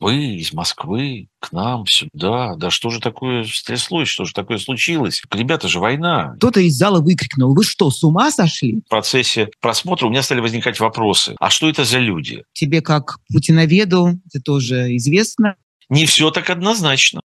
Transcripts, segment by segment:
вы из Москвы к нам сюда. Да что же такое стряслось, что же такое случилось? Ребята же война. Кто-то из зала выкрикнул, вы что, с ума сошли? В процессе просмотра у меня стали возникать вопросы. А что это за люди? Тебе как путиноведу это тоже известно. Не все так однозначно.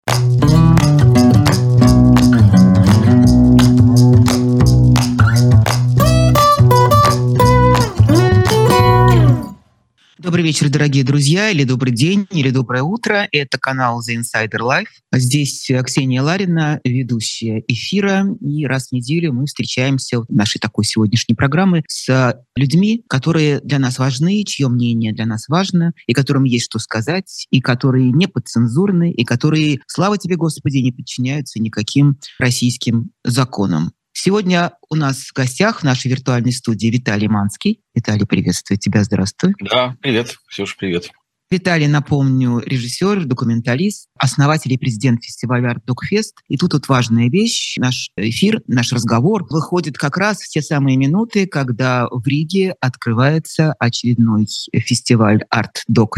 Добрый вечер, дорогие друзья, или добрый день, или доброе утро. Это канал The Insider Life. Здесь Ксения Ларина, ведущая эфира. И раз в неделю мы встречаемся в нашей такой сегодняшней программы с людьми, которые для нас важны, чье мнение для нас важно, и которым есть что сказать, и которые не подцензурны, и которые, слава тебе, Господи, не подчиняются никаким российским законам. Сегодня у нас в гостях в нашей виртуальной студии Виталий Манский. Виталий, приветствую тебя, здравствуй. Да, привет, Ксюша, привет. Виталий, напомню, режиссер, документалист, основатель и президент фестиваля Fest. И тут вот важная вещь. Наш эфир, наш разговор выходит как раз в те самые минуты, когда в Риге открывается очередной фестиваль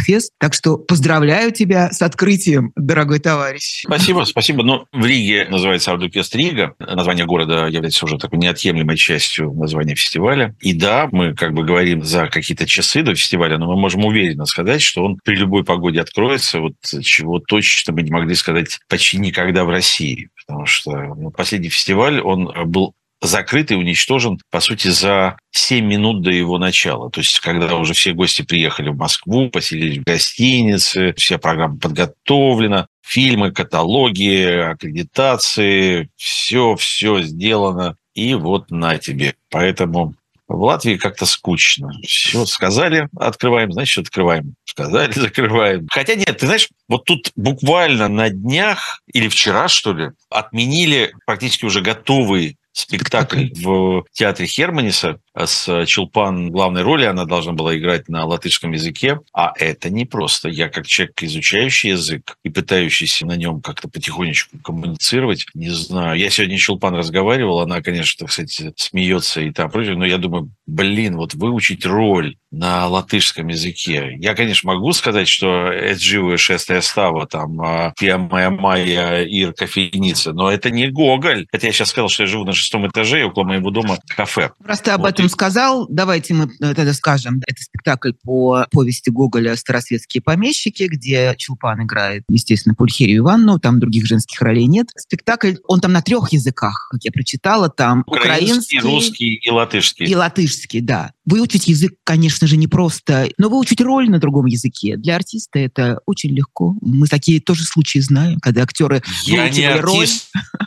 Fest. Так что поздравляю тебя с открытием, дорогой товарищ. Спасибо, спасибо. Но ну, в Риге называется Fest Рига. Название города является уже такой неотъемлемой частью названия фестиваля. И да, мы как бы говорим за какие-то часы до фестиваля, но мы можем уверенно сказать, что он при любой погоде откроется, вот чего точно мы не могли сказать почти никогда в России. Потому что ну, последний фестиваль, он был закрыт и уничтожен, по сути, за 7 минут до его начала. То есть, когда уже все гости приехали в Москву, поселились в гостинице, вся программа подготовлена, фильмы, каталоги, аккредитации, все-все сделано. И вот на тебе. Поэтому в Латвии как-то скучно. Все, сказали, открываем, значит, открываем. Сказали, закрываем. Хотя нет, ты знаешь, вот тут буквально на днях или вчера, что ли, отменили практически уже готовый спектакль в театре Херманиса с Чулпан главной роли. Она должна была играть на латышском языке. А это не просто. Я как человек, изучающий язык и пытающийся на нем как-то потихонечку коммуницировать, не знаю. Я сегодня с Чулпан разговаривал. Она, конечно, сказать, смеется и там прочее. Но я думаю, блин, вот выучить роль на латышском языке. Я, конечно, могу сказать, что это живое шестая става, там, «Пия моя моя ир кофейница», но это не Гоголь. Хотя я сейчас сказал, что я живу на шестом этаже, и около моего дома кафе. Ты об этом сказал, давайте мы э, тогда скажем. Это спектакль по повести Гоголя «Старосветские помещики», где Чулпан играет, естественно, Пульхерию Ивановну, там других женских ролей нет. Спектакль, он там на трех языках, как я прочитала, там украинский, украинский русский и латышский. И латышский, да. Выучить язык, конечно же, непросто, но выучить роль на другом языке для артиста это очень легко. Мы такие тоже случаи знаем, когда актеры я не артист. роль.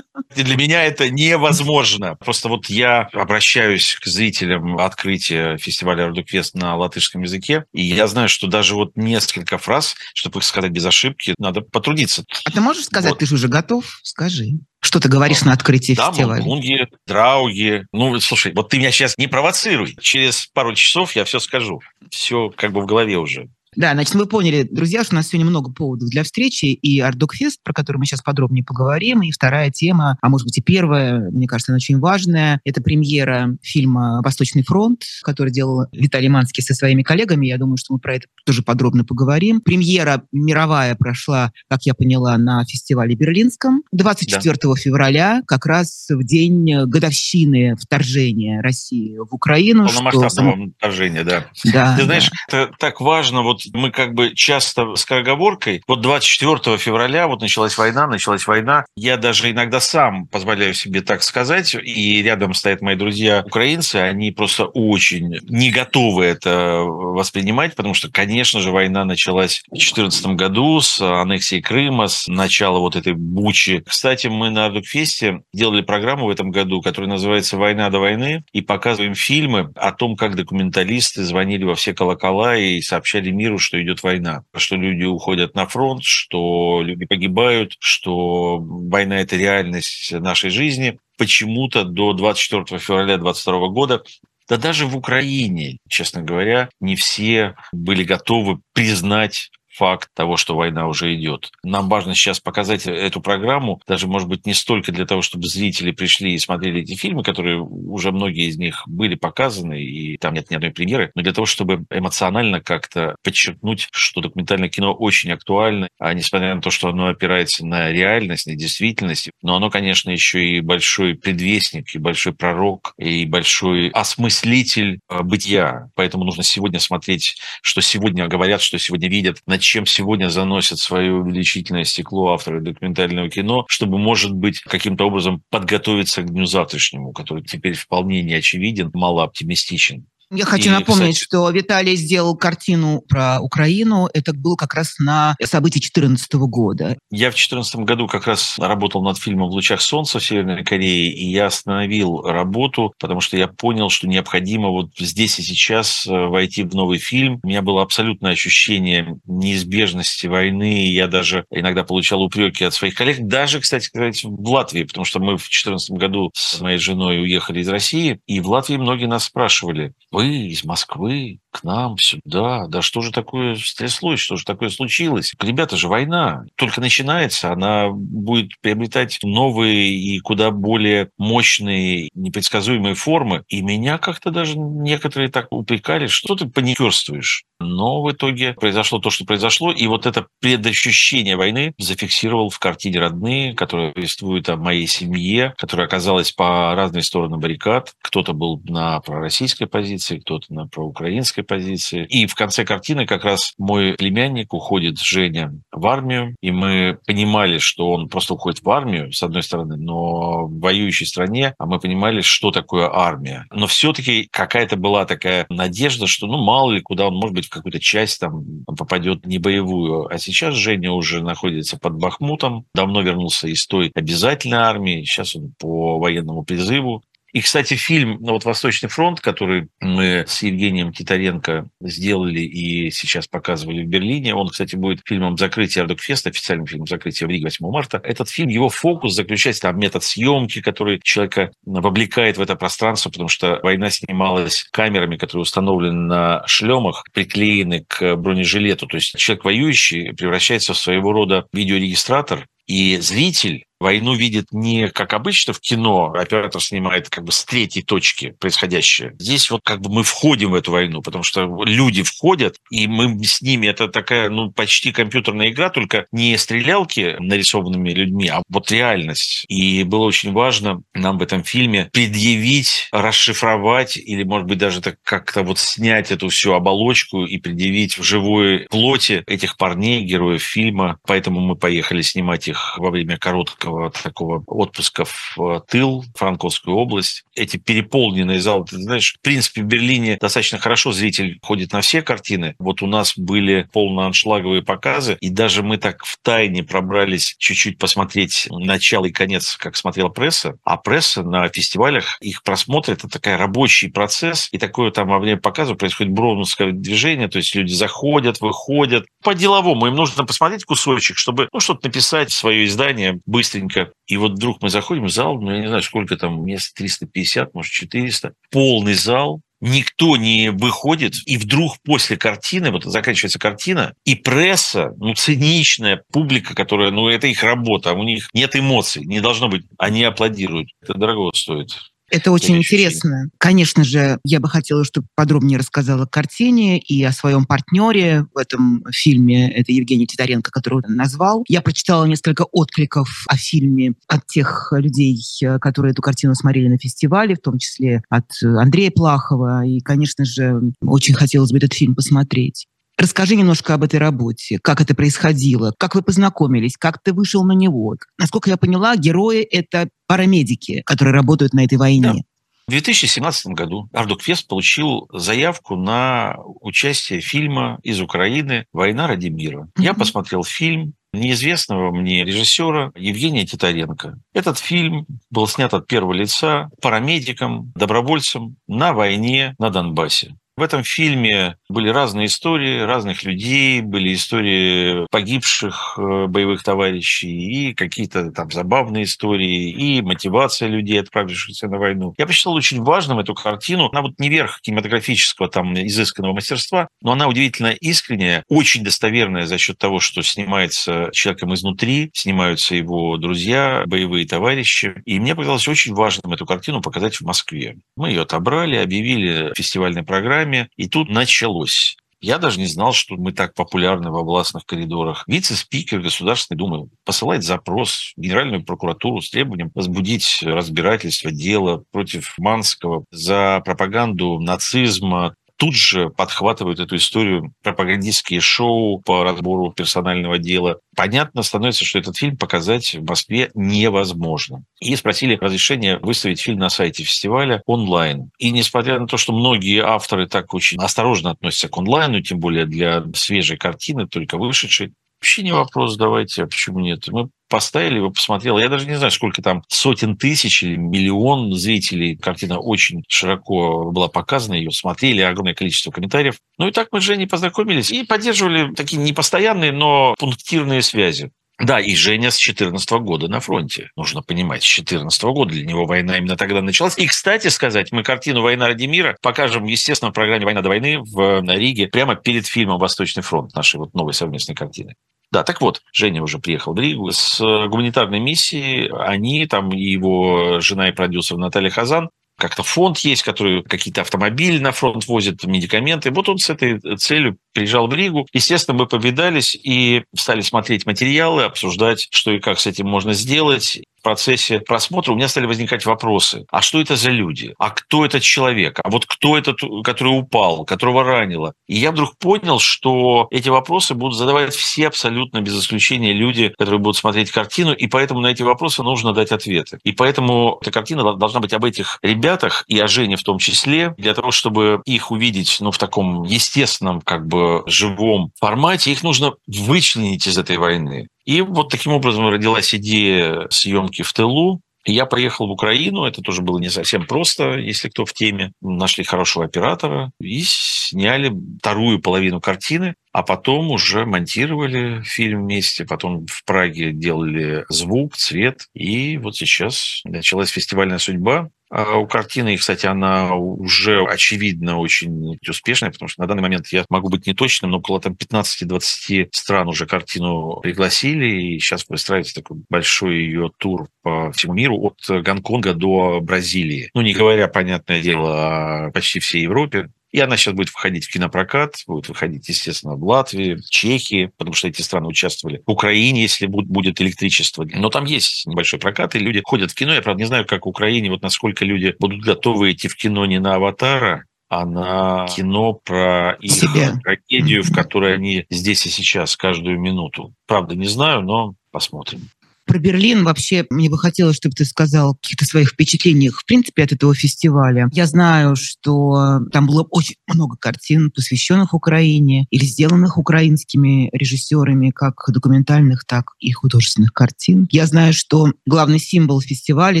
Для меня это невозможно. Просто вот я обращаюсь к зрителям открытия фестиваля Ардуквест на латышском языке, и я знаю, что даже вот несколько фраз, чтобы их сказать без ошибки, надо потрудиться. А ты можешь сказать, вот. ты же уже готов? Скажи. Что ты говоришь на открытии да, фестиваля? Мунги, драуги. Ну, слушай, вот ты меня сейчас не провоцируй. Через пару часов я все скажу. Все как бы в голове уже. Да, значит, вы поняли, друзья, что у нас сегодня много поводов для встречи. И Ардокфест, про который мы сейчас подробнее поговорим. И вторая тема, а может быть и первая, мне кажется, она очень важная, это премьера фильма «Восточный фронт», который делал Виталий Манский со своими коллегами. Я думаю, что мы про это тоже подробно поговорим. Премьера мировая прошла, как я поняла, на фестивале Берлинском 24 да. февраля, как раз в день годовщины вторжения России в Украину. Полномасштабного что... вторжения, да. да. Ты знаешь, да. это так важно вот мы как бы часто с скороговоркой, вот 24 февраля вот началась война, началась война. Я даже иногда сам позволяю себе так сказать, и рядом стоят мои друзья украинцы, они просто очень не готовы это воспринимать, потому что, конечно же, война началась в 2014 году с аннексией Крыма, с начала вот этой бучи. Кстати, мы на Ардукфесте делали программу в этом году, которая называется «Война до войны», и показываем фильмы о том, как документалисты звонили во все колокола и сообщали миру, что идет война, что люди уходят на фронт, что люди погибают, что война – это реальность нашей жизни. Почему-то до 24 февраля 2022 года да даже в Украине, честно говоря, не все были готовы признать факт того, что война уже идет. Нам важно сейчас показать эту программу, даже, может быть, не столько для того, чтобы зрители пришли и смотрели эти фильмы, которые уже многие из них были показаны, и там нет ни одной премьеры, но для того, чтобы эмоционально как-то подчеркнуть, что документальное кино очень актуально, а несмотря на то, что оно опирается на реальность, на действительность, но оно, конечно, еще и большой предвестник, и большой пророк, и большой осмыслитель э, бытия. Поэтому нужно сегодня смотреть, что сегодня говорят, что сегодня видят, над чем сегодня заносят свое увеличительное стекло авторы документального кино, чтобы, может быть, каким-то образом подготовиться к дню завтрашнему, который теперь вполне не очевиден, мало оптимистичен. Я хочу и, напомнить, кстати, что Виталий сделал картину про Украину. Это был как раз на событии 2014 года. Я в 2014 году как раз работал над фильмом «В лучах солнца» в Северной Корее, и я остановил работу, потому что я понял, что необходимо вот здесь и сейчас э, войти в новый фильм. У меня было абсолютное ощущение неизбежности войны. Я даже иногда получал упреки от своих коллег, даже, кстати сказать, в Латвии, потому что мы в 2014 году с моей женой уехали из России, и в Латвии многие нас спрашивали, вы из Москвы к нам сюда, да что же такое стряслось, что же такое случилось? Ребята же война только начинается, она будет приобретать новые и куда более мощные, непредсказуемые формы. И меня как-то даже некоторые так упрекали, что ты паникерствуешь. Но в итоге произошло то, что произошло, и вот это предощущение войны зафиксировал в картине «Родные», которая повествует о моей семье, которая оказалась по разные стороны баррикад. Кто-то был на пророссийской позиции, кто-то на проукраинской позиции. И в конце картины как раз мой племянник уходит, Женя, в армию, и мы понимали, что он просто уходит в армию, с одной стороны, но в воюющей стране, а мы понимали, что такое армия. Но все-таки какая-то была такая надежда, что, ну, мало ли, куда он, может быть, в какую-то часть там попадет не боевую. А сейчас Женя уже находится под Бахмутом, давно вернулся из той обязательной армии, сейчас он по военному призыву. И, кстати, фильм ну, вот «Восточный фронт», который мы с Евгением Титаренко сделали и сейчас показывали в Берлине, он, кстати, будет фильмом закрытия Ардукфеста, официальным фильмом закрытия в Риге 8 марта. Этот фильм, его фокус заключается там метод съемки, который человека вовлекает в это пространство, потому что война снималась камерами, которые установлены на шлемах, приклеены к бронежилету. То есть человек воюющий превращается в своего рода видеорегистратор, и зритель войну видит не как обычно в кино, оператор снимает как бы с третьей точки происходящее. Здесь вот как бы мы входим в эту войну, потому что люди входят, и мы с ними, это такая, ну, почти компьютерная игра, только не стрелялки нарисованными людьми, а вот реальность. И было очень важно нам в этом фильме предъявить, расшифровать или, может быть, даже так как-то вот снять эту всю оболочку и предъявить в живой плоти этих парней, героев фильма. Поэтому мы поехали снимать их во время короткого короткого такого отпуска в э, тыл, Франковскую область. Эти переполненные залы, ты знаешь, в принципе, в Берлине достаточно хорошо зритель ходит на все картины. Вот у нас были полноаншлаговые показы, и даже мы так в тайне пробрались чуть-чуть посмотреть начало и конец, как смотрела пресса. А пресса на фестивалях, их просмотр, это такой рабочий процесс, и такое там во время показа происходит броуновское движение, то есть люди заходят, выходят. По-деловому им нужно посмотреть кусочек, чтобы ну, что-то написать в свое издание быстренько быстренько. И вот вдруг мы заходим в зал, ну, я не знаю, сколько там, мест 350, может, 400. Полный зал, никто не выходит, и вдруг после картины, вот заканчивается картина, и пресса, ну, циничная публика, которая, ну, это их работа, а у них нет эмоций, не должно быть, они аплодируют. Это дорого стоит. Это очень интересно. Конечно же, я бы хотела, чтобы подробнее рассказала о картине и о своем партнере в этом фильме. Это Евгений Титаренко, которого назвал. Я прочитала несколько откликов о фильме от тех людей, которые эту картину смотрели на фестивале, в том числе от Андрея Плахова. И, конечно же, очень хотелось бы этот фильм посмотреть. Расскажи немножко об этой работе, как это происходило, как вы познакомились, как ты вышел на него. Насколько я поняла, герои — это парамедики, которые работают на этой войне. Да. В 2017 году Ардук Фест получил заявку на участие фильма из Украины «Война ради мира». Mm-hmm. Я посмотрел фильм неизвестного мне режиссера Евгения Титаренко. Этот фильм был снят от первого лица парамедиком, добровольцем на войне на Донбассе. В этом фильме были разные истории разных людей, были истории погибших э, боевых товарищей и какие-то там забавные истории, и мотивация людей, отправившихся на войну. Я посчитал очень важным эту картину. Она вот не верх кинематографического там изысканного мастерства, но она удивительно искренняя, очень достоверная за счет того, что снимается человеком изнутри, снимаются его друзья, боевые товарищи. И мне показалось очень важным эту картину показать в Москве. Мы ее отобрали, объявили в фестивальной программе, программе, и тут началось. Я даже не знал, что мы так популярны в областных коридорах. Вице-спикер Государственной Думы посылает запрос в Генеральную прокуратуру с требованием возбудить разбирательство дела против Манского за пропаганду нацизма, тут же подхватывают эту историю пропагандистские шоу по разбору персонального дела. Понятно становится, что этот фильм показать в Москве невозможно. И спросили разрешение выставить фильм на сайте фестиваля онлайн. И несмотря на то, что многие авторы так очень осторожно относятся к онлайну, тем более для свежей картины, только вышедшей, Вообще не вопрос, давайте, а почему нет? Мы поставили его, посмотрел. Я даже не знаю, сколько там сотен тысяч или миллион зрителей. Картина очень широко была показана, ее смотрели, огромное количество комментариев. Ну и так мы с Женей познакомились и поддерживали такие непостоянные, но пунктирные связи. Да, и Женя с 14 года на фронте. Нужно понимать, с 14 года для него война именно тогда началась. И, кстати сказать, мы картину «Война ради мира» покажем, естественно, в программе «Война до войны» в Риге прямо перед фильмом «Восточный фронт», нашей вот новой совместной картины. Да, так вот, Женя уже приехал в Ригу с гуманитарной миссией. Они, там его жена и продюсер Наталья Хазан, как-то фонд есть, который какие-то автомобили на фронт возит, медикаменты. Вот он с этой целью приезжал в Ригу. Естественно, мы повидались и стали смотреть материалы, обсуждать, что и как с этим можно сделать в процессе просмотра у меня стали возникать вопросы. А что это за люди? А кто этот человек? А вот кто этот, который упал, которого ранило? И я вдруг понял, что эти вопросы будут задавать все абсолютно без исключения люди, которые будут смотреть картину, и поэтому на эти вопросы нужно дать ответы. И поэтому эта картина должна быть об этих ребятах и о Жене в том числе, для того, чтобы их увидеть ну, в таком естественном, как бы живом формате, их нужно вычленить из этой войны. И вот таким образом родилась идея съемки в тылу. Я поехал в Украину, это тоже было не совсем просто, если кто в теме. Нашли хорошего оператора и сняли вторую половину картины, а потом уже монтировали фильм вместе, потом в Праге делали звук, цвет, и вот сейчас началась фестивальная судьба. А у картины, кстати, она уже очевидно очень успешная, потому что на данный момент я могу быть неточным, но около там 15-20 стран уже картину пригласили, и сейчас выстраивается такой большой ее тур по всему миру от Гонконга до Бразилии. Ну, не говоря, понятное дело, о почти всей Европе. И она сейчас будет выходить в кинопрокат, будет выходить, естественно, в Латвии, в Чехии, потому что эти страны участвовали. В Украине, если будет электричество. Но там есть небольшой прокат, и люди ходят в кино. Я, правда, не знаю, как в Украине, вот насколько люди будут готовы идти в кино не на «Аватара», а на кино про их Себя. трагедию, в которой они здесь и сейчас, каждую минуту. Правда, не знаю, но посмотрим. Про Берлин вообще мне бы хотелось, чтобы ты сказал каких-то своих впечатлениях, в принципе, от этого фестиваля. Я знаю, что там было очень много картин, посвященных Украине или сделанных украинскими режиссерами, как документальных, так и художественных картин. Я знаю, что главный символ фестиваля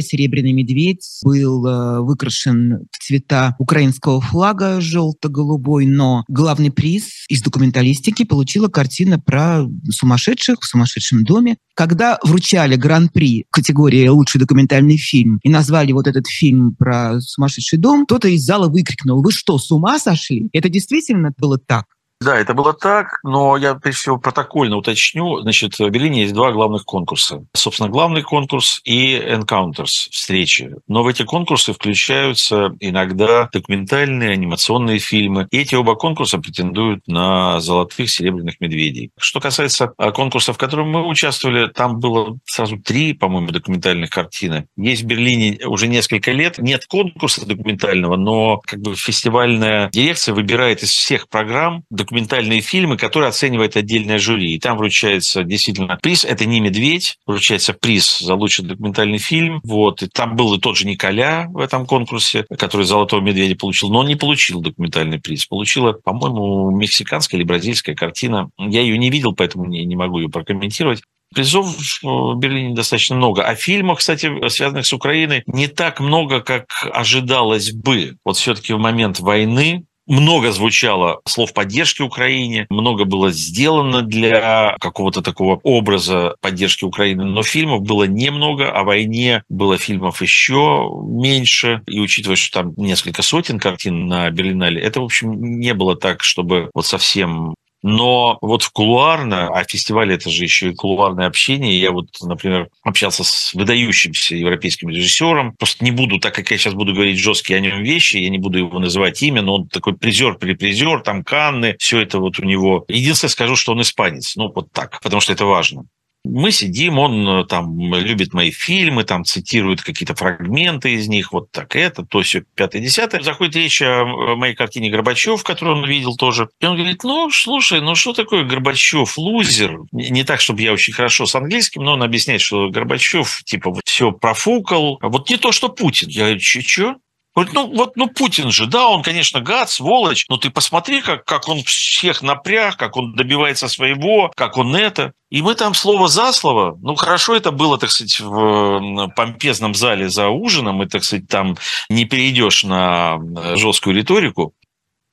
«Серебряный медведь» был э, выкрашен в цвета украинского флага желто-голубой, но главный приз из документалистики получила картина про сумасшедших в сумасшедшем доме. Когда вручали взяли гран-при категории «Лучший документальный фильм» и назвали вот этот фильм про сумасшедший дом, кто-то из зала выкрикнул, вы что, с ума сошли? Это действительно было так? Да, это было так, но я, прежде всего, протокольно уточню. Значит, в Берлине есть два главных конкурса. Собственно, главный конкурс и Encounters, встречи. Но в эти конкурсы включаются иногда документальные, анимационные фильмы. И эти оба конкурса претендуют на золотых, серебряных медведей. Что касается а, конкурса, в котором мы участвовали, там было сразу три, по-моему, документальных картины. Есть в Берлине уже несколько лет. Нет конкурса документального, но как бы фестивальная дирекция выбирает из всех программ документальные фильмы, которые оценивает отдельное жюри. И там вручается действительно приз. Это не «Медведь», вручается приз за лучший документальный фильм. Вот. И там был и тот же Николя в этом конкурсе, который «Золотого медведя» получил, но он не получил документальный приз. Получила, по-моему, мексиканская или бразильская картина. Я ее не видел, поэтому не, не могу ее прокомментировать. Призов в Берлине достаточно много. А фильмов, кстати, связанных с Украиной, не так много, как ожидалось бы. Вот все-таки в момент войны много звучало слов поддержки Украине, много было сделано для какого-то такого образа поддержки Украины, но фильмов было немного, о войне было фильмов еще меньше, и учитывая, что там несколько сотен картин на Берлинале, это, в общем, не было так, чтобы вот совсем но вот в кулуарно, а фестиваль это же еще и кулуарное общение, я вот, например, общался с выдающимся европейским режиссером, просто не буду, так как я сейчас буду говорить жесткие о нем вещи, я не буду его называть имя, но он такой призер, припризер, там Канны, все это вот у него. Единственное скажу, что он испанец, ну вот так, потому что это важно. Мы сидим, он э, там любит мои фильмы, там цитирует какие-то фрагменты из них, вот так это, то все, пятое, десятое. Заходит речь о моей картине Горбачев, которую он видел тоже. И он говорит, ну, слушай, ну что такое Горбачев, лузер? Не так, чтобы я очень хорошо с английским, но он объясняет, что Горбачев, типа, все профукал. А вот не то, что Путин. Я говорю, че? Говорит, ну вот, ну Путин же, да, он, конечно, гад, сволочь, но ты посмотри, как, как он всех напряг, как он добивается своего, как он это. И мы там слово за слово, ну хорошо это было, так сказать, в помпезном зале за ужином, и, так сказать, там не перейдешь на жесткую риторику.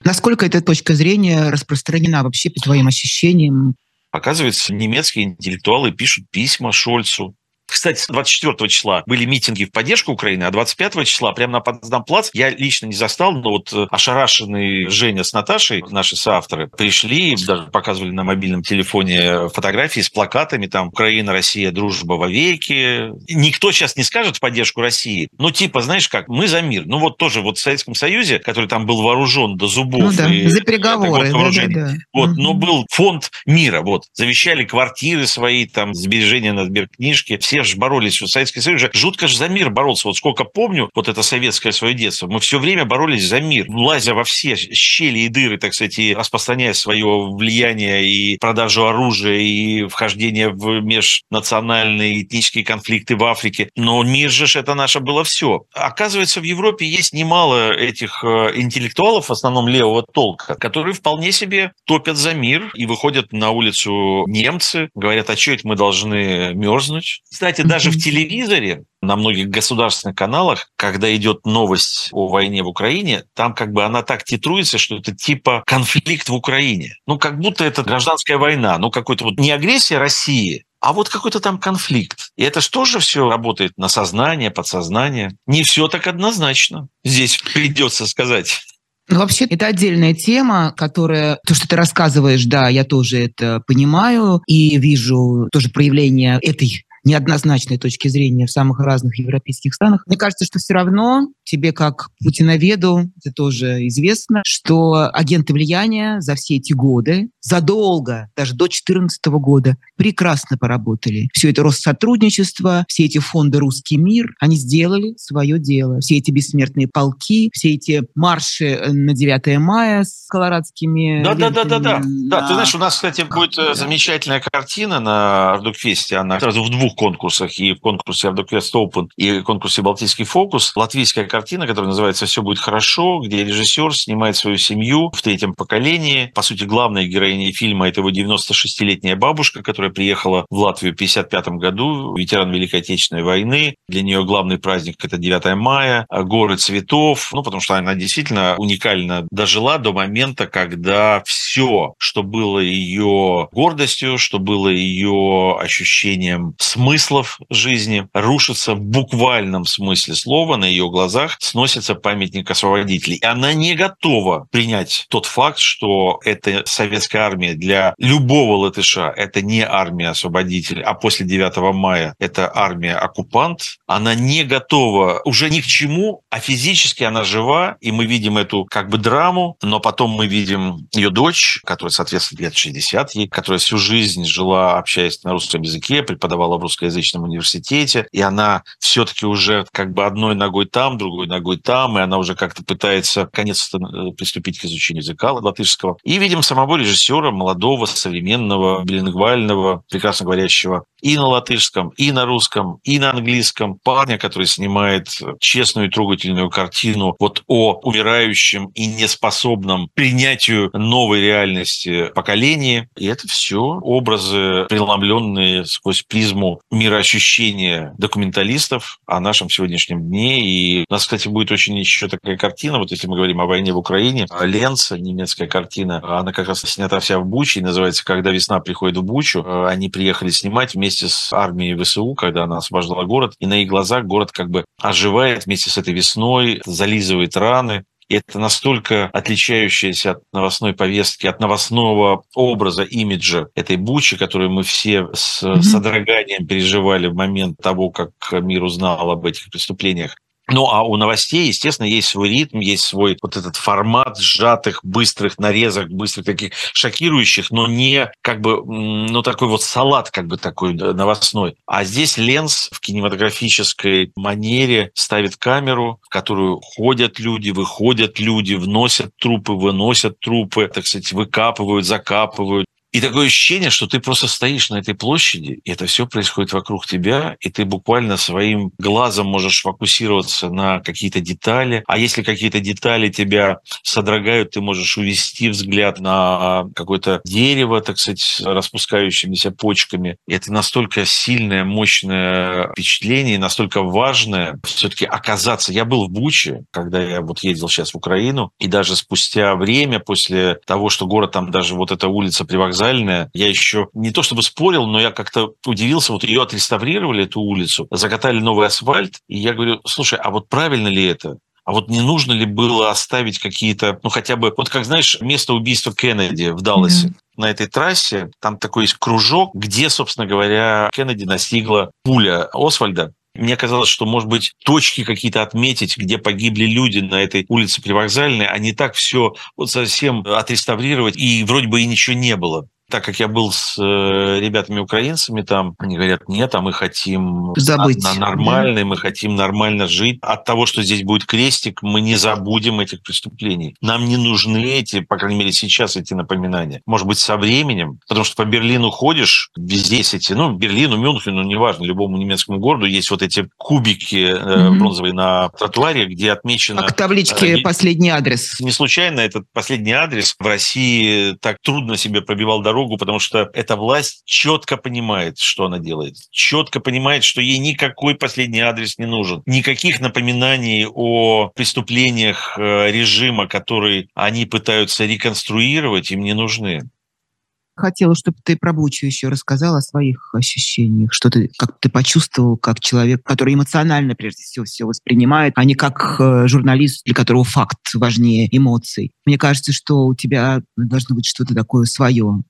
Насколько эта точка зрения распространена вообще по твоим ощущениям? Оказывается, немецкие интеллектуалы пишут письма Шольцу, кстати, 24 числа были митинги в поддержку Украины, а 25 числа прямо на Потсдам-плац я лично не застал, но вот э, ошарашенные Женя с Наташей, наши соавторы, пришли, даже показывали на мобильном телефоне фотографии с плакатами, там «Украина, Россия, дружба вовеки». Никто сейчас не скажет в поддержку России, ну типа, знаешь как, мы за мир. Ну вот тоже вот в Советском Союзе, который там был вооружен до зубов. Ну да, и, за переговоры. Да, да, да. Вот, угу. но был фонд мира, вот, завещали квартиры свои, там, сбережения на сберкнижке, все все же боролись, вот Советский Союз же жутко же за мир боролся. Вот сколько помню, вот это советское свое детство, мы все время боролись за мир, лазя во все щели и дыры, так сказать, и распространяя свое влияние и продажу оружия, и вхождение в межнациональные этнические конфликты в Африке. Но мир же это наше было все. Оказывается, в Европе есть немало этих э, интеллектуалов, в основном левого толка, которые вполне себе топят за мир и выходят на улицу немцы, говорят, а что это мы должны мерзнуть? Кстати, даже в телевизоре на многих государственных каналах, когда идет новость о войне в Украине, там как бы она так титруется, что это типа конфликт в Украине. Ну, как будто это гражданская война, ну, какой-то вот не агрессия России, а вот какой-то там конфликт. И это же все работает на сознание, подсознание? Не все так однозначно. Здесь придется сказать. Ну, вообще, это отдельная тема, которая... То, что ты рассказываешь, да, я тоже это понимаю и вижу тоже проявление этой неоднозначной точки зрения в самых разных европейских странах. Мне кажется, что все равно тебе, как путиноведу, это тоже известно, что агенты влияния за все эти годы, задолго, даже до 2014 года, прекрасно поработали. Все это Россотрудничество, все эти фонды «Русский мир», они сделали свое дело. Все эти бессмертные полки, все эти марши на 9 мая с колорадскими... Да-да-да-да-да. Да, ты знаешь, у нас, кстати, будет да. замечательная картина на Ардукфесте. Она сразу в двух конкурсах, и в конкурсе Ардуквест Open, и в конкурсе Балтийский фокус. Латвийская картина, которая называется «Все будет хорошо», где режиссер снимает свою семью в третьем поколении. По сути, главная героиня фильма – это его 96-летняя бабушка, которая приехала в Латвию в 1955 году, ветеран Великой Отечественной войны. Для нее главный праздник – это 9 мая, горы цветов, ну, потому что она действительно уникально дожила до момента, когда все, что было ее гордостью, что было ее ощущением смыслов жизни, рушится в буквальном смысле слова на ее глазах, глазах сносится памятник освободителей. И она не готова принять тот факт, что эта советская армия для любого латыша это не армия освободителей, а после 9 мая это армия оккупант. Она не готова уже ни к чему, а физически она жива, и мы видим эту как бы драму, но потом мы видим ее дочь, которая, соответственно, лет 60 ей, которая всю жизнь жила, общаясь на русском языке, преподавала в русскоязычном университете, и она все-таки уже как бы одной ногой там, другой другой ногой там, и она уже как-то пытается наконец-то э, приступить к изучению языка латышского. И видим самого режиссера, молодого, современного, билингвального, прекрасно говорящего и на латышском, и на русском, и на английском. Парня, который снимает честную и трогательную картину вот о умирающем и неспособном принятию новой реальности поколении. И это все образы, преломленные сквозь призму мироощущения документалистов о нашем сегодняшнем дне. И у нас, кстати, будет очень еще такая картина, вот если мы говорим о войне в Украине, Ленца, немецкая картина, она как раз снята вся в Буче, и называется «Когда весна приходит в Бучу». Они приехали снимать вместе с армией ВСУ, когда она освобождала город, и на их глазах город как бы оживает вместе с этой весной, зализывает раны, и это настолько отличающаяся от новостной повестки, от новостного образа, имиджа этой Бучи, которую мы все с mm-hmm. содроганием переживали в момент того, как мир узнал об этих преступлениях. Ну, а у новостей, естественно, есть свой ритм, есть свой вот этот формат сжатых, быстрых нарезок, быстрых таких шокирующих, но не как бы, ну, такой вот салат как бы такой новостной. А здесь Ленс в кинематографической манере ставит камеру, в которую ходят люди, выходят люди, вносят трупы, выносят трупы, так сказать, выкапывают, закапывают, и такое ощущение, что ты просто стоишь на этой площади, и это все происходит вокруг тебя, и ты буквально своим глазом можешь фокусироваться на какие-то детали. А если какие-то детали тебя содрогают, ты можешь увести взгляд на какое-то дерево, так сказать, распускающимися почками. И это настолько сильное, мощное впечатление, настолько важное все-таки оказаться. Я был в Буче, когда я вот ездил сейчас в Украину, и даже спустя время, после того, что город там даже вот эта улица привокзальная, вокзальная. Я еще не то чтобы спорил, но я как-то удивился. Вот ее отреставрировали, эту улицу, закатали новый асфальт. И я говорю, слушай, а вот правильно ли это? А вот не нужно ли было оставить какие-то, ну хотя бы, вот как знаешь, место убийства Кеннеди в Далласе, mm-hmm. на этой трассе, там такой есть кружок, где, собственно говоря, Кеннеди настигла пуля Освальда. Мне казалось, что, может быть, точки какие-то отметить, где погибли люди на этой улице Привокзальной, а не так все вот совсем отреставрировать, и вроде бы и ничего не было так как я был с э, ребятами-украинцами там, они говорят, нет, а мы хотим Забыть. На нормальный, мы хотим нормально жить. От того, что здесь будет крестик, мы не забудем этих преступлений. Нам не нужны эти, по крайней мере, сейчас эти напоминания. Может быть, со временем, потому что по Берлину ходишь, везде есть эти, ну, Берлину, Мюнхену, неважно, любому немецкому городу есть вот эти кубики mm-hmm. бронзовые на тротуаре, где отмечено... Как таблички «Последний адрес». Не случайно этот последний адрес в России так трудно себе пробивал дорогу дорогу, потому что эта власть четко понимает, что она делает. Четко понимает, что ей никакой последний адрес не нужен. Никаких напоминаний о преступлениях э, режима, который они пытаются реконструировать, им не нужны. Хотела, чтобы ты про Бучу еще рассказал о своих ощущениях, что ты, как ты почувствовал, как человек, который эмоционально, прежде всего, все воспринимает, а не как э, журналист, для которого факт важнее эмоций. Мне кажется, что у тебя должно быть что-то такое свое.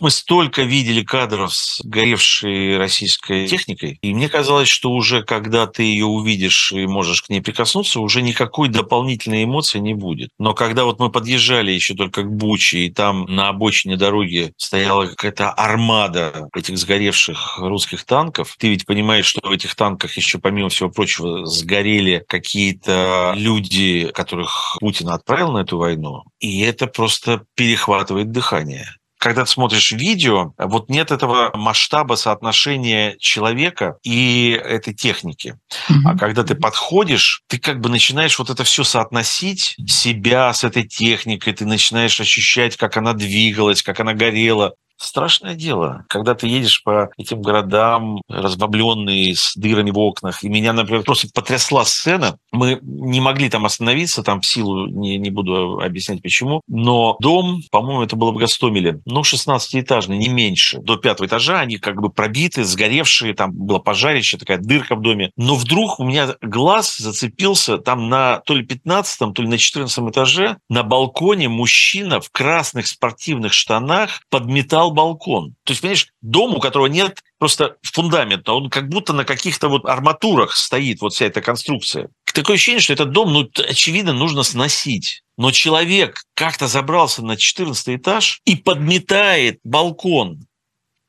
Мы столько видели кадров с горевшей российской техникой, и мне казалось, что уже когда ты ее увидишь и можешь к ней прикоснуться, уже никакой дополнительной эмоции не будет. Но когда вот мы подъезжали еще только к Буче, и там на обочине дороги стояла какая-то армада этих сгоревших русских танков, ты ведь понимаешь, что в этих танках еще, помимо всего прочего, сгорели какие-то люди, которых Путин отправил на эту войну, и это просто перехватывает дыхание когда ты смотришь видео, вот нет этого масштаба соотношения человека и этой техники. Mm-hmm. А когда ты подходишь, ты как бы начинаешь вот это все соотносить, себя с этой техникой, ты начинаешь ощущать, как она двигалась, как она горела страшное дело, когда ты едешь по этим городам, разбомбленные, с дырами в окнах. И меня, например, просто потрясла сцена. Мы не могли там остановиться, там в силу, не, не буду объяснять почему. Но дом, по-моему, это было в Гастомеле, ну, 16-этажный, не меньше. До пятого этажа они как бы пробиты, сгоревшие, там было пожарище, такая дырка в доме. Но вдруг у меня глаз зацепился там на то ли 15 то ли на 14 этаже на балконе мужчина в красных спортивных штанах подметал стоял балкон. То есть, понимаешь, дом, у которого нет просто фундамента, он как будто на каких-то вот арматурах стоит вот вся эта конструкция. Такое ощущение, что этот дом, ну, очевидно, нужно сносить. Но человек как-то забрался на 14 этаж и подметает балкон.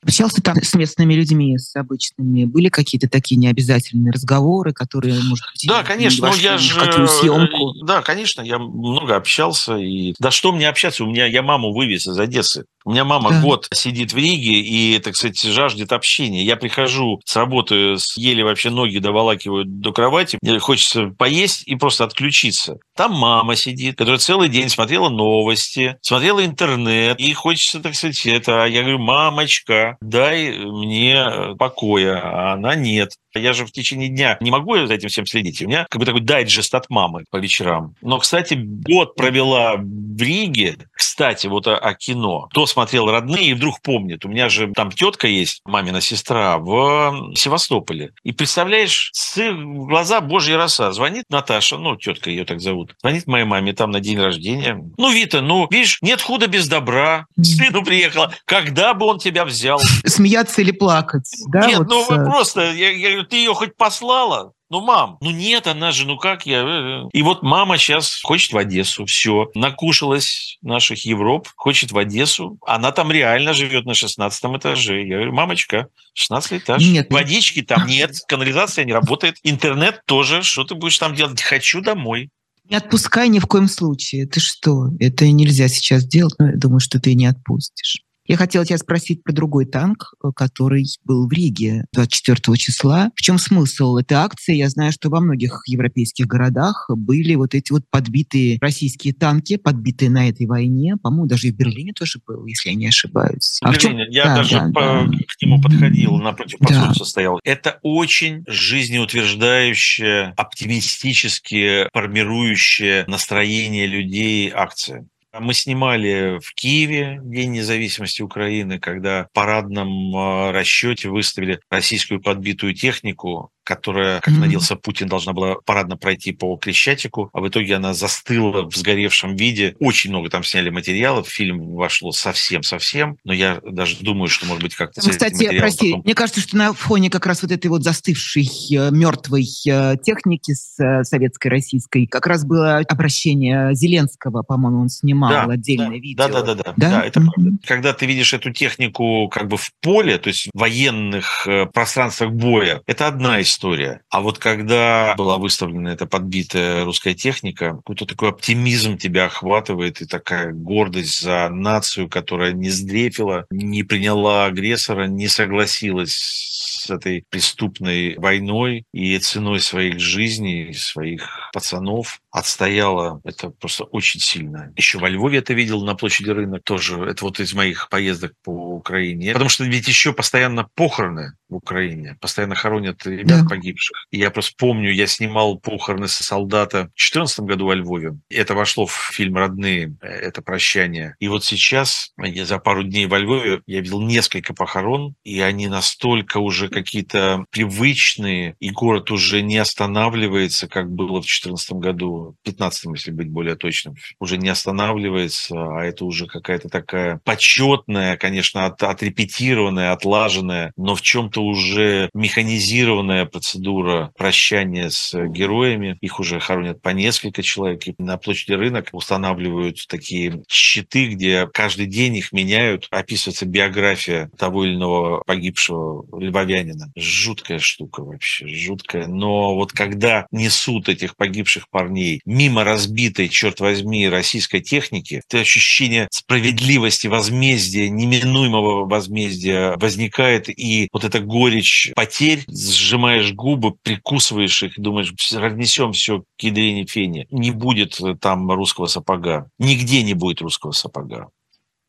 Общался там с местными людьми, с обычными? Были какие-то такие необязательные разговоры, которые, может быть, да, конечно, ну я же, съемку? да, конечно, я много общался и да что мне общаться, у меня я маму вывез из Одессы, у меня мама да. год сидит в Риге и, так сказать, жаждет общения. Я прихожу с работы, еле вообще ноги доволакивают до кровати, мне хочется поесть и просто отключиться. Там мама сидит, которая целый день смотрела новости, смотрела интернет, и хочется, так сказать, это. Я говорю, мамочка, дай мне покоя, а она нет. Я же в течение дня не могу за этим всем следить. У меня как бы такой дайджест от мамы по вечерам. Но, кстати, год провела в Риге. Кстати, вот о, о кино. Кто смотрел «Родные» и вдруг помнит. У меня же там тетка есть, мамина сестра, в Севастополе. И представляешь, с глаза божья роса. Звонит Наташа, ну, тетка ее так зовут. Звонит моей маме там на день рождения. Ну, Вита, ну, видишь, нет худа без добра. Сыну приехала. Когда бы он тебя взял? Смеяться или плакать? Да, нет, вот ну, вы просто... Я, я ты ее хоть послала? Ну, мам, ну нет, она же, ну как я? Э, э. И вот мама сейчас хочет в Одессу, все, накушалась наших Европ, хочет в Одессу. Она там реально живет на 16 этаже. Я говорю, мамочка, 16 этаж. Нет. Водички там нет, канализация не работает, интернет тоже. Что ты будешь там делать? Хочу домой. Не отпускай ни в коем случае. Ты что? Это нельзя сейчас делать, но я думаю, что ты не отпустишь. Я хотела тебя спросить про другой танк, э, который был в Риге 24 числа. В чем смысл этой акции? Я знаю, что во многих европейских городах были вот эти вот подбитые российские танки, подбитые на этой войне. По-моему, даже и в Берлине тоже был, если я не ошибаюсь. А в. Чем... Я да, даже да, по, да. к нему подходил, напротив да. стоял. Это очень жизнеутверждающая, оптимистически формирующая настроение людей акция. Мы снимали в Киеве День независимости Украины, когда в парадном а, расчете выставили российскую подбитую технику которая, как mm-hmm. надеялся Путин, должна была парадно пройти по Крещатику, а в итоге она застыла в сгоревшем виде. Очень много там сняли материалов, фильм вошло совсем-совсем, но я даже думаю, что, может быть, как-то... Кстати, прости, потом... мне кажется, что на фоне как раз вот этой вот застывшей э, мертвой э, техники с э, советской, российской, как раз было обращение Зеленского, по-моему, он снимал да, отдельное да, видео. Да, да, да, это mm-hmm. Когда ты видишь эту технику как бы в поле, то есть в военных пространствах боя, это одна история история. А вот когда была выставлена эта подбитая русская техника, какой-то такой оптимизм тебя охватывает и такая гордость за нацию, которая не сдрефила, не приняла агрессора, не согласилась с этой преступной войной и ценой своих жизней, своих пацанов отстояла. Это просто очень сильно. Еще во Львове это видел на площади рынок тоже. Это вот из моих поездок по Украине. Потому что ведь еще постоянно похороны в Украине. Постоянно хоронят ребят да. погибших. И я просто помню, я снимал похороны со солдата в 2014 году во Львове. Это вошло в фильм «Родные», это прощание. И вот сейчас, я за пару дней во Львове, я видел несколько похорон, и они настолько уже какие-то привычные, и город уже не останавливается, как было в 2014 году 15 если быть более точным, уже не останавливается, а это уже какая-то такая почетная, конечно, от, отрепетированная, отлаженная, но в чем-то уже механизированная процедура прощания с героями. Их уже хоронят по несколько человек. И на площади рынок устанавливают такие щиты, где каждый день их меняют. Описывается биография того или иного погибшего львовянина. Жуткая штука вообще, жуткая. Но вот когда несут этих погибших парней мимо разбитой, черт возьми, российской техники, это ощущение справедливости, возмездия, неминуемого возмездия возникает, и вот эта горечь потерь, сжимаешь губы, прикусываешь их, думаешь, разнесем все к ядрене фене. Не будет там русского сапога. Нигде не будет русского сапога.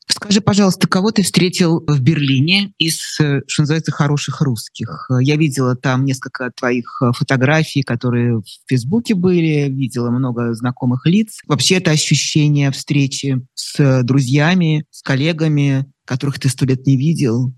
Скажи, пожалуйста, кого ты встретил в Берлине из, э, что называется, хороших русских? Я видела там несколько твоих э, фотографий, которые в Фейсбуке были, видела много знакомых лиц. Вообще это ощущение встречи с друзьями, с коллегами, которых ты сто лет не видел,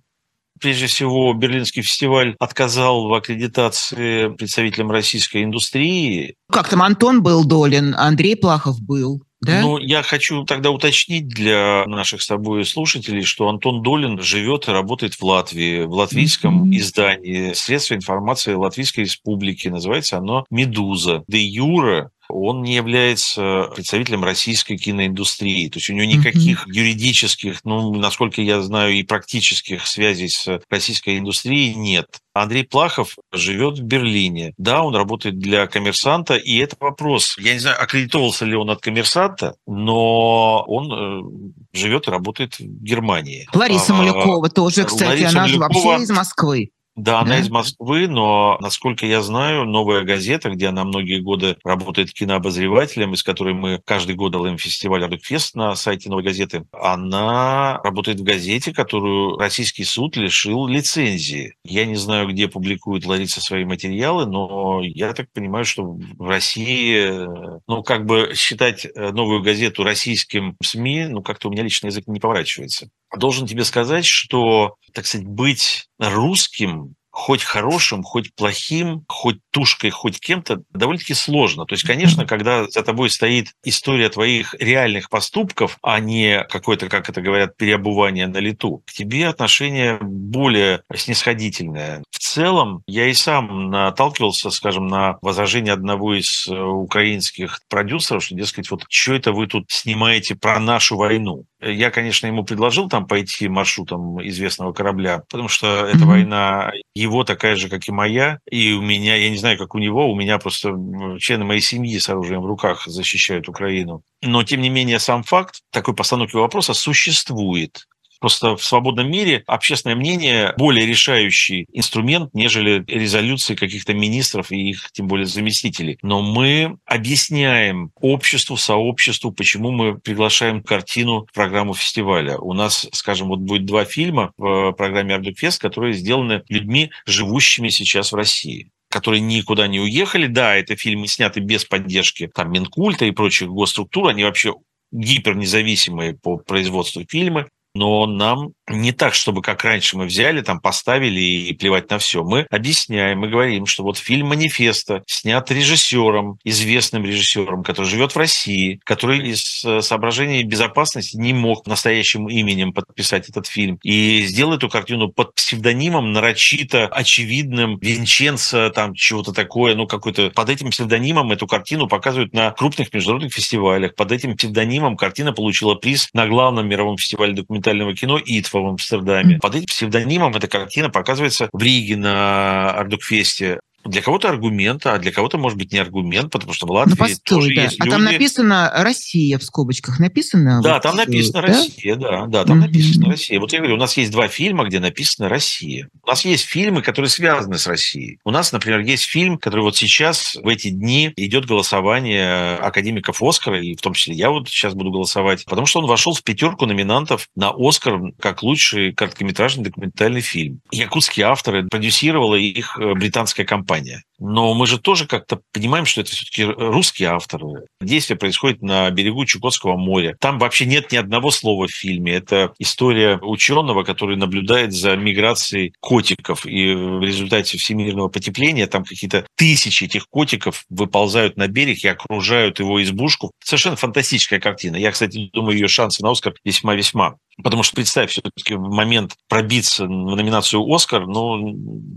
Прежде всего, Берлинский фестиваль отказал в аккредитации представителям российской индустрии. Как там Антон был долен, Андрей Плахов был. Да? Ну, я хочу тогда уточнить для наших с тобой слушателей, что Антон Долин живет и работает в Латвии, в латвийском mm-hmm. издании «Средства информации Латвийской Республики». Называется оно «Медуза». Де Юра он не является представителем российской киноиндустрии. То есть у него никаких mm-hmm. юридических, ну, насколько я знаю, и практических связей с российской индустрией нет. Андрей Плахов живет в Берлине. Да, он работает для коммерсанта, и это вопрос. Я не знаю, аккредитовался ли он от коммерсанта, но он э, живет и работает в Германии. Лариса а, Малякова тоже, кстати, Лариса она Малякова... же вообще из Москвы. Да, она да? из Москвы, но, насколько я знаю, новая газета, где она многие годы работает кинообозревателем, из которой мы каждый год делаем фестиваль Ардукфест на сайте новой газеты, она работает в газете, которую российский суд лишил лицензии. Я не знаю, где публикует Лариса свои материалы, но я так понимаю, что в России, ну, как бы считать э, новую газету российским СМИ, ну, как-то у меня лично язык не поворачивается должен тебе сказать, что, так сказать, быть русским хоть хорошим, хоть плохим, хоть тушкой, хоть кем-то, довольно-таки сложно. То есть, конечно, когда за тобой стоит история твоих реальных поступков, а не какое-то, как это говорят, переобувание на лету, к тебе отношение более снисходительное. В целом, я и сам наталкивался, скажем, на возражение одного из э, украинских продюсеров, что, дескать, вот что это вы тут снимаете про нашу войну? Я, конечно, ему предложил там пойти маршрутом известного корабля, потому что эта mm-hmm. война его такая же, как и моя, и у меня, я не знаю, как у него, у меня просто члены моей семьи с оружием в руках защищают Украину. Но, тем не менее, сам факт такой постановки вопроса существует. Просто в свободном мире общественное мнение более решающий инструмент, нежели резолюции каких-то министров и их, тем более, заместителей. Но мы объясняем обществу, сообществу, почему мы приглашаем картину в программу фестиваля. У нас, скажем, вот будет два фильма в программе Ардукфест, которые сделаны людьми, живущими сейчас в России которые никуда не уехали. Да, это фильмы сняты без поддержки там, Минкульта и прочих госструктур. Они вообще гипернезависимые по производству фильмы но нам не так, чтобы как раньше мы взяли, там поставили и плевать на все. Мы объясняем, мы говорим, что вот фильм «Манифеста» снят режиссером, известным режиссером, который живет в России, который из э, соображений безопасности не мог настоящим именем подписать этот фильм. И сделал эту картину под псевдонимом нарочито очевидным Винченцо, там чего-то такое, ну какой-то... Под этим псевдонимом эту картину показывают на крупных международных фестивалях. Под этим псевдонимом картина получила приз на главном мировом фестивале документального кино «Итфа» в Амстердаме. Под этим псевдонимом эта картина показывается в Риге на Ардукфесте. Для кого-то аргумент, а для кого-то, может быть, не аргумент, потому что в Латвии ну, постой, тоже да. есть А люди... там написано «Россия» в скобочках написано? Да, вот, там написано да? «Россия», да, да, там mm-hmm. написано «Россия». Вот я говорю, у нас есть два фильма, где написано «Россия». У нас есть фильмы, которые связаны с Россией. У нас, например, есть фильм, который вот сейчас, в эти дни, идет голосование академиков «Оскара», и в том числе я вот сейчас буду голосовать, потому что он вошел в пятерку номинантов на «Оскар» как лучший короткометражный документальный фильм. Якутские авторы, продюсировала их э, британская компания компания. Но мы же тоже как-то понимаем, что это все-таки русские авторы. Действие происходит на берегу Чукотского моря. Там вообще нет ни одного слова в фильме. Это история ученого, который наблюдает за миграцией котиков. И в результате всемирного потепления там какие-то тысячи этих котиков выползают на берег и окружают его избушку. Совершенно фантастическая картина. Я, кстати, думаю, ее шансы на Оскар весьма-весьма. Потому что, представь, все-таки момент пробиться в номинацию «Оскар», ну,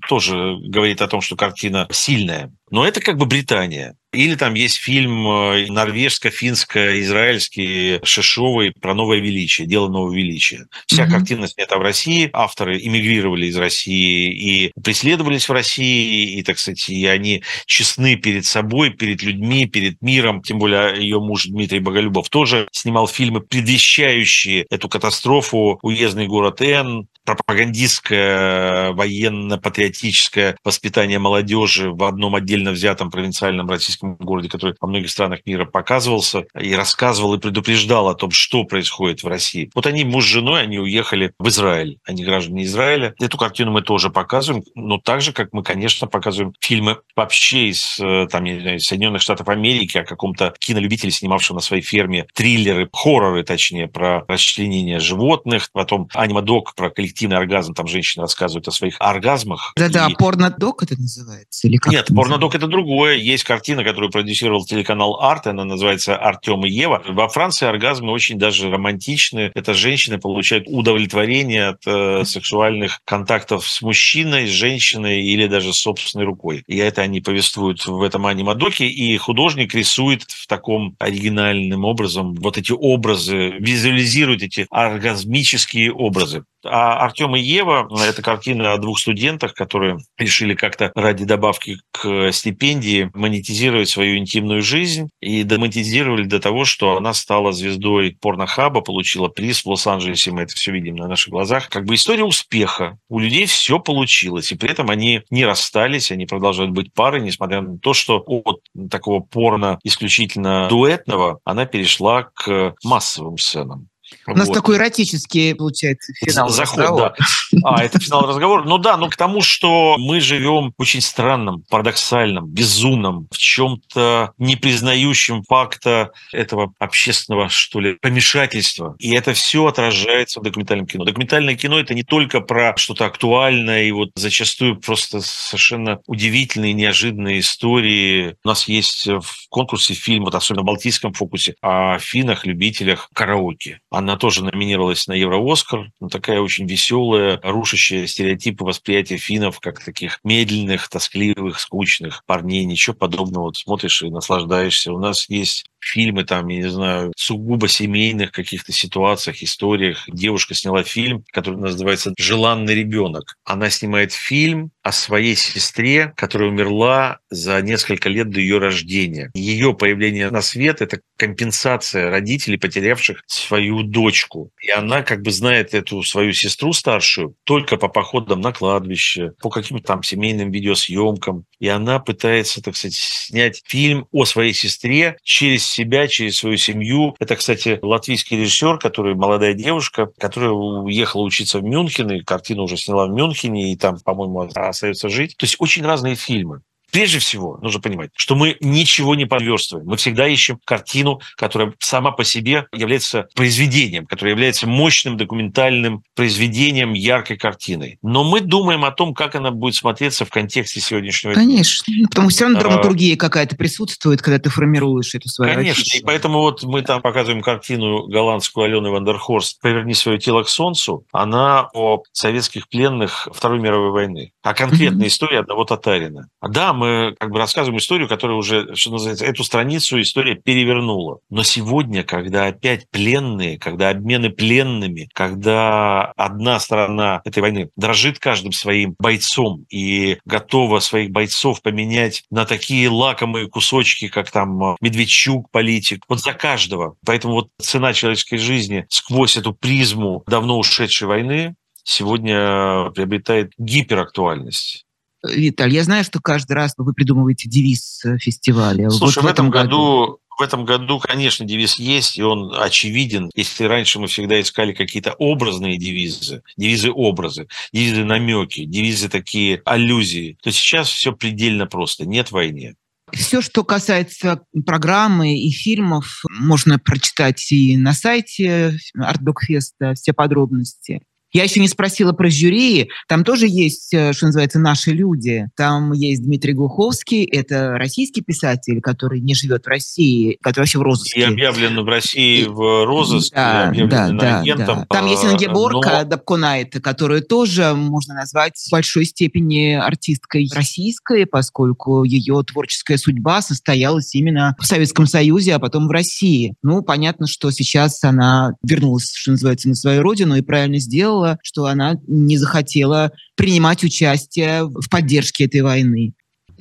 тоже говорит о том, что картина сильная. Но это как бы Британия. Или там есть фильм э, норвежско-финско-израильский Шишовой про новое величие, дело нового величия. Вся mm-hmm. картина снята в России, авторы эмигрировали из России и преследовались в России, и, так сказать, и они честны перед собой, перед людьми, перед миром. Тем более ее муж Дмитрий Боголюбов тоже снимал фильмы, предвещающие эту катастрофу «Уездный город Н», пропагандистское военно-патриотическое воспитание молодежи в одном отдельно взятом провинциальном российском городе, который во многих странах мира показывался и рассказывал и предупреждал о том, что происходит в России. Вот они муж с женой, они уехали в Израиль, они граждане Израиля. Эту картину мы тоже показываем, но так же, как мы, конечно, показываем фильмы вообще из э, там, не знаю, Соединенных Штатов Америки, о каком-то кинолюбителе, снимавшем на своей ферме триллеры, хорроры, точнее, про расчленение животных, потом анимадок про коллектив коллективный оргазм, там женщины рассказывают о своих оргазмах. Да-да, и... порнодок это называется? Или как Нет, порнодок только это другое. Есть картина, которую продюсировал телеканал «Арт», она называется «Артем и Ева». Во Франции оргазмы очень даже романтичны. Это женщины получают удовлетворение от э, сексуальных контактов с мужчиной, с женщиной или даже собственной рукой. И это они повествуют в этом анимадоке, и художник рисует в таком оригинальным образом вот эти образы, визуализирует эти оргазмические образы. А Артем и Ева – это картина о двух студентах, которые решили как-то ради добавки к стипендии монетизировать свою интимную жизнь и домонетизировали до того, что она стала звездой порнохаба, получила приз в Лос-Анджелесе, мы это все видим на наших глазах. Как бы история успеха. У людей все получилось, и при этом они не расстались, они продолжают быть парой, несмотря на то, что от такого порно исключительно дуэтного она перешла к массовым сценам. У нас вот. такой эротический, получается, финал Заход, разговора. Да. А, это финал разговора. Ну да, ну к тому, что мы живем в очень странном, парадоксальном, безумном, в чем-то не признающем факта этого общественного, что ли, помешательства. И это все отражается в документальном кино. Документальное кино – это не только про что-то актуальное и вот зачастую просто совершенно удивительные, неожиданные истории. У нас есть в конкурсе фильм, вот особенно в Балтийском фокусе, о финах, любителях караоке она тоже номинировалась на Евро-Оскар. Ну, такая очень веселая, рушащая стереотипы восприятия финнов как таких медленных, тоскливых, скучных парней. Ничего подобного. Вот смотришь и наслаждаешься. У нас есть фильмы, там, я не знаю, сугубо семейных каких-то ситуациях, историях. Девушка сняла фильм, который называется «Желанный ребенок». Она снимает фильм о своей сестре, которая умерла за несколько лет до ее рождения. Ее появление на свет – это компенсация родителей, потерявших свою дочку. И она как бы знает эту свою сестру старшую только по походам на кладбище, по каким-то там семейным видеосъемкам. И она пытается, так сказать, снять фильм о своей сестре через себя, через свою семью. Это, кстати, латвийский режиссер, который молодая девушка, которая уехала учиться в Мюнхен, и картину уже сняла в Мюнхене, и там, по-моему, остается жить. То есть очень разные фильмы. Прежде всего, нужно понимать, что мы ничего не подверстываем. Мы всегда ищем картину, которая сама по себе является произведением, которая является мощным документальным произведением, яркой картиной. Но мы думаем о том, как она будет смотреться в контексте сегодняшнего дня. Конечно. Ну, потому что все равно а, драматургия какая-то присутствует, когда ты формируешь эту свою Конечно. Отличие. И поэтому вот мы там показываем картину голландскую Алены Вандерхорст «Поверни свое тело к солнцу». Она о советских пленных Второй мировой войны. А конкретная mm-hmm. история одного татарина. Да, мы как бы рассказываем историю, которая уже, что называется, эту страницу история перевернула. Но сегодня, когда опять пленные, когда обмены пленными, когда одна сторона этой войны дрожит каждым своим бойцом и готова своих бойцов поменять на такие лакомые кусочки, как там Медведчук, политик, вот за каждого. Поэтому вот цена человеческой жизни сквозь эту призму давно ушедшей войны сегодня приобретает гиперактуальность. Виталь, я знаю, что каждый раз вы придумываете девиз э, фестиваля. Слушай, вот в, этом году, году в этом году, конечно, девиз есть, и он очевиден. Если раньше мы всегда искали какие-то образные девизы, девизы-образы, девизы-намеки, девизы такие аллюзии, то сейчас все предельно просто. Нет войны. Все, что касается программы и фильмов, можно прочитать и на сайте Артдокфеста все подробности. Я еще не спросила про жюри. Там тоже есть, э, что называется, наши люди. Там есть Дмитрий Глуховский, это российский писатель, который не живет в России, который вообще в розыске. И объявлен в России в розыске, да, да, да, да. Там есть Ингеборка но... Дабкунайт, которую тоже можно назвать в большой степени артисткой российской, поскольку ее творческая судьба состоялась именно в Советском Союзе, а потом в России. Ну, понятно, что сейчас она вернулась, что называется, на свою родину и правильно сделала, сделала, что она не захотела принимать участие в поддержке этой войны.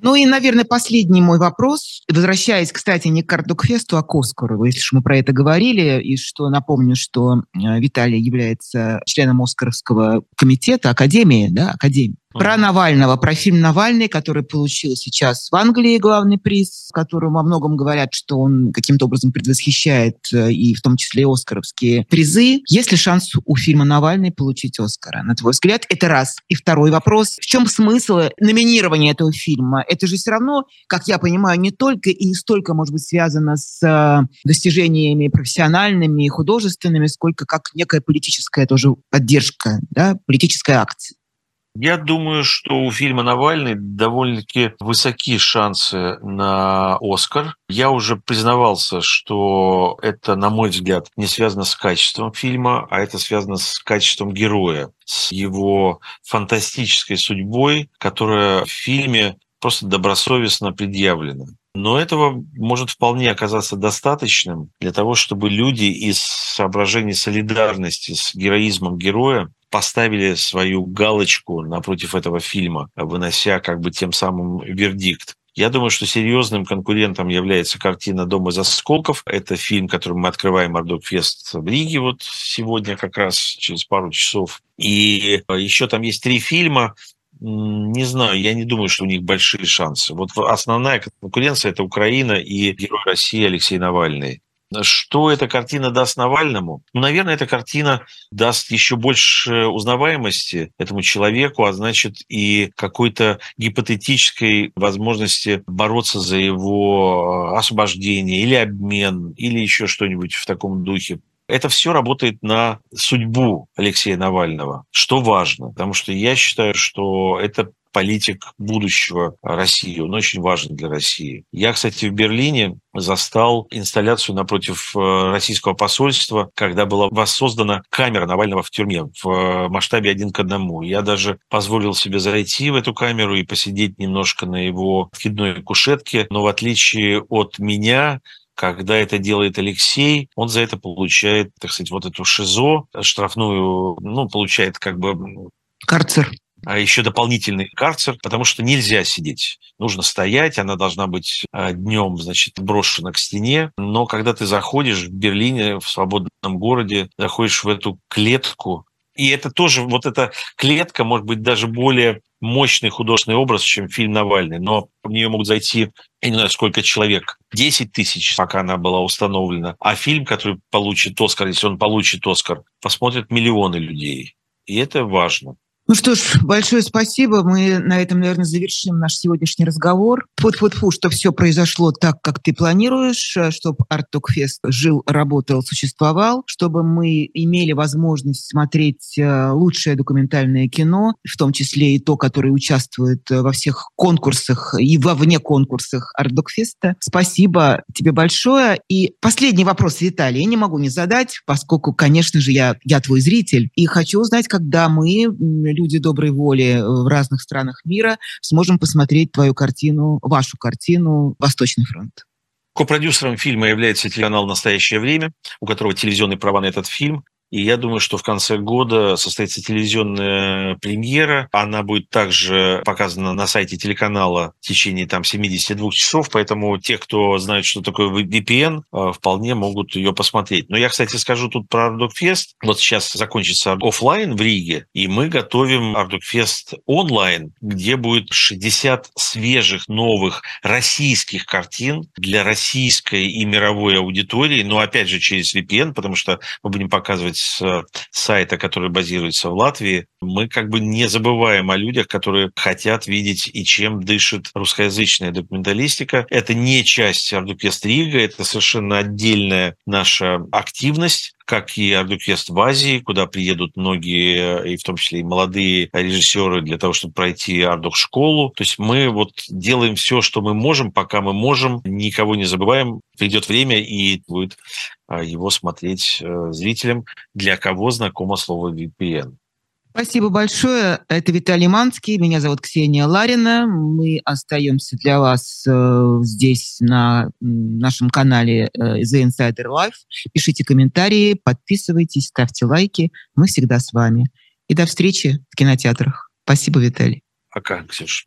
Ну и, наверное, последний мой вопрос, возвращаясь, кстати, не к Кардукфесту, а к Оскару, если уж мы про это говорили, и что напомню, что э, Виталий является членом Оскаровского комитета, Академии, да, Академии. Про Навального, про фильм «Навальный», который получил сейчас в Англии главный приз, которым во многом говорят, что он каким-то образом предвосхищает э, и в том числе оскаровские призы. Есть ли шанс у фильма «Навальный» получить Оскара, на твой взгляд? Это раз. И второй вопрос. В чем смысл номинирования этого фильма? Это же все равно, как я понимаю, не только и не столько, может быть, связано с э, достижениями профессиональными и художественными, сколько как некая политическая тоже поддержка, да, политическая акция. Я думаю, что у фильма «Навальный» довольно-таки высокие шансы на «Оскар». Я уже признавался, что это, на мой взгляд, не связано с качеством фильма, а это связано с качеством героя, с его фантастической судьбой, которая в фильме просто добросовестно предъявлена. Но этого может вполне оказаться достаточным для того, чтобы люди из соображений солидарности с героизмом героя поставили свою галочку напротив этого фильма, вынося как бы тем самым вердикт. Я думаю, что серьезным конкурентом является картина «Дом из осколков». Это фильм, который мы открываем Ардокфест в Риге вот сегодня как раз через пару часов. И еще там есть три фильма, не знаю, я не думаю, что у них большие шансы. Вот основная конкуренция – это Украина и герой России Алексей Навальный. Что эта картина даст Навальному? Ну, наверное, эта картина даст еще больше узнаваемости этому человеку, а значит и какой-то гипотетической возможности бороться за его э, освобождение или обмен, или еще что-нибудь в таком духе. Это все работает на судьбу Алексея Навального, что важно, потому что я считаю, что это политик будущего России. Он очень важен для России. Я, кстати, в Берлине застал инсталляцию напротив э, российского посольства, когда была воссоздана камера Навального в тюрьме в э, масштабе один к одному. Я даже позволил себе зайти в эту камеру и посидеть немножко на его входной кушетке, но в отличие от меня, когда это делает Алексей, он за это получает, так сказать, вот эту ШИЗО, штрафную, ну, получает как бы... Карцер а еще дополнительный карцер, потому что нельзя сидеть. Нужно стоять, она должна быть а, днем, значит, брошена к стене. Но когда ты заходишь в Берлине, в свободном городе, заходишь в эту клетку, и это тоже, вот эта клетка может быть даже более мощный художественный образ, чем фильм «Навальный», но в нее могут зайти, я не знаю, сколько человек, 10 тысяч, пока она была установлена. А фильм, который получит «Оскар», если он получит «Оскар», посмотрят миллионы людей. И это важно. Ну что ж, большое спасибо. Мы на этом, наверное, завершим наш сегодняшний разговор. Фу-фу-фу, что все произошло так, как ты планируешь, э, чтобы Артокфест жил, работал, существовал, чтобы мы имели возможность смотреть э, лучшее документальное кино, в том числе и то, которое участвует э, во всех конкурсах и во вне конкурсах Артокфеста. Спасибо тебе большое. И последний вопрос, Виталий, я не могу не задать, поскольку, конечно же, я, я твой зритель, и хочу узнать, когда мы люди доброй воли э, в разных странах мира сможем посмотреть твою картину, вашу картину «Восточный фронт». Ко-продюсером фильма является телеканал «Настоящее время», у которого телевизионные права на этот фильм. И я думаю, что в конце года состоится телевизионная премьера. Она будет также показана на сайте телеканала в течение там 72 часов, поэтому те, кто знает, что такое VPN, э, вполне могут ее посмотреть. Но я, кстати, скажу тут про Ардукфест. Вот сейчас закончится офлайн в Риге, и мы готовим Ардукфест онлайн, где будет 60 свежих новых российских картин для российской и мировой аудитории, но опять же через VPN, потому что мы будем показывать э, сайта, который базируется в Латвии, мы как бы не забываем о людях, которые хотят видеть и чем дышит русскоязычная документалистика. Это не часть Ардукест Рига, это совершенно отдельная наша активность как и Ардуквест в Азии, куда приедут многие, и в том числе и молодые режиссеры для того, чтобы пройти Ардук-школу. То есть мы вот делаем все, что мы можем, пока мы можем, никого не забываем. Придет время, и будет а, его смотреть э, зрителям, для кого знакомо слово VPN. Спасибо большое. Это Виталий Манский. Меня зовут Ксения Ларина. Мы остаемся для вас э, здесь на нашем канале э, The Insider Life. Пишите комментарии, подписывайтесь, ставьте лайки. Мы всегда с вами. И до встречи в кинотеатрах. Спасибо, Виталий. Пока, Ксюша.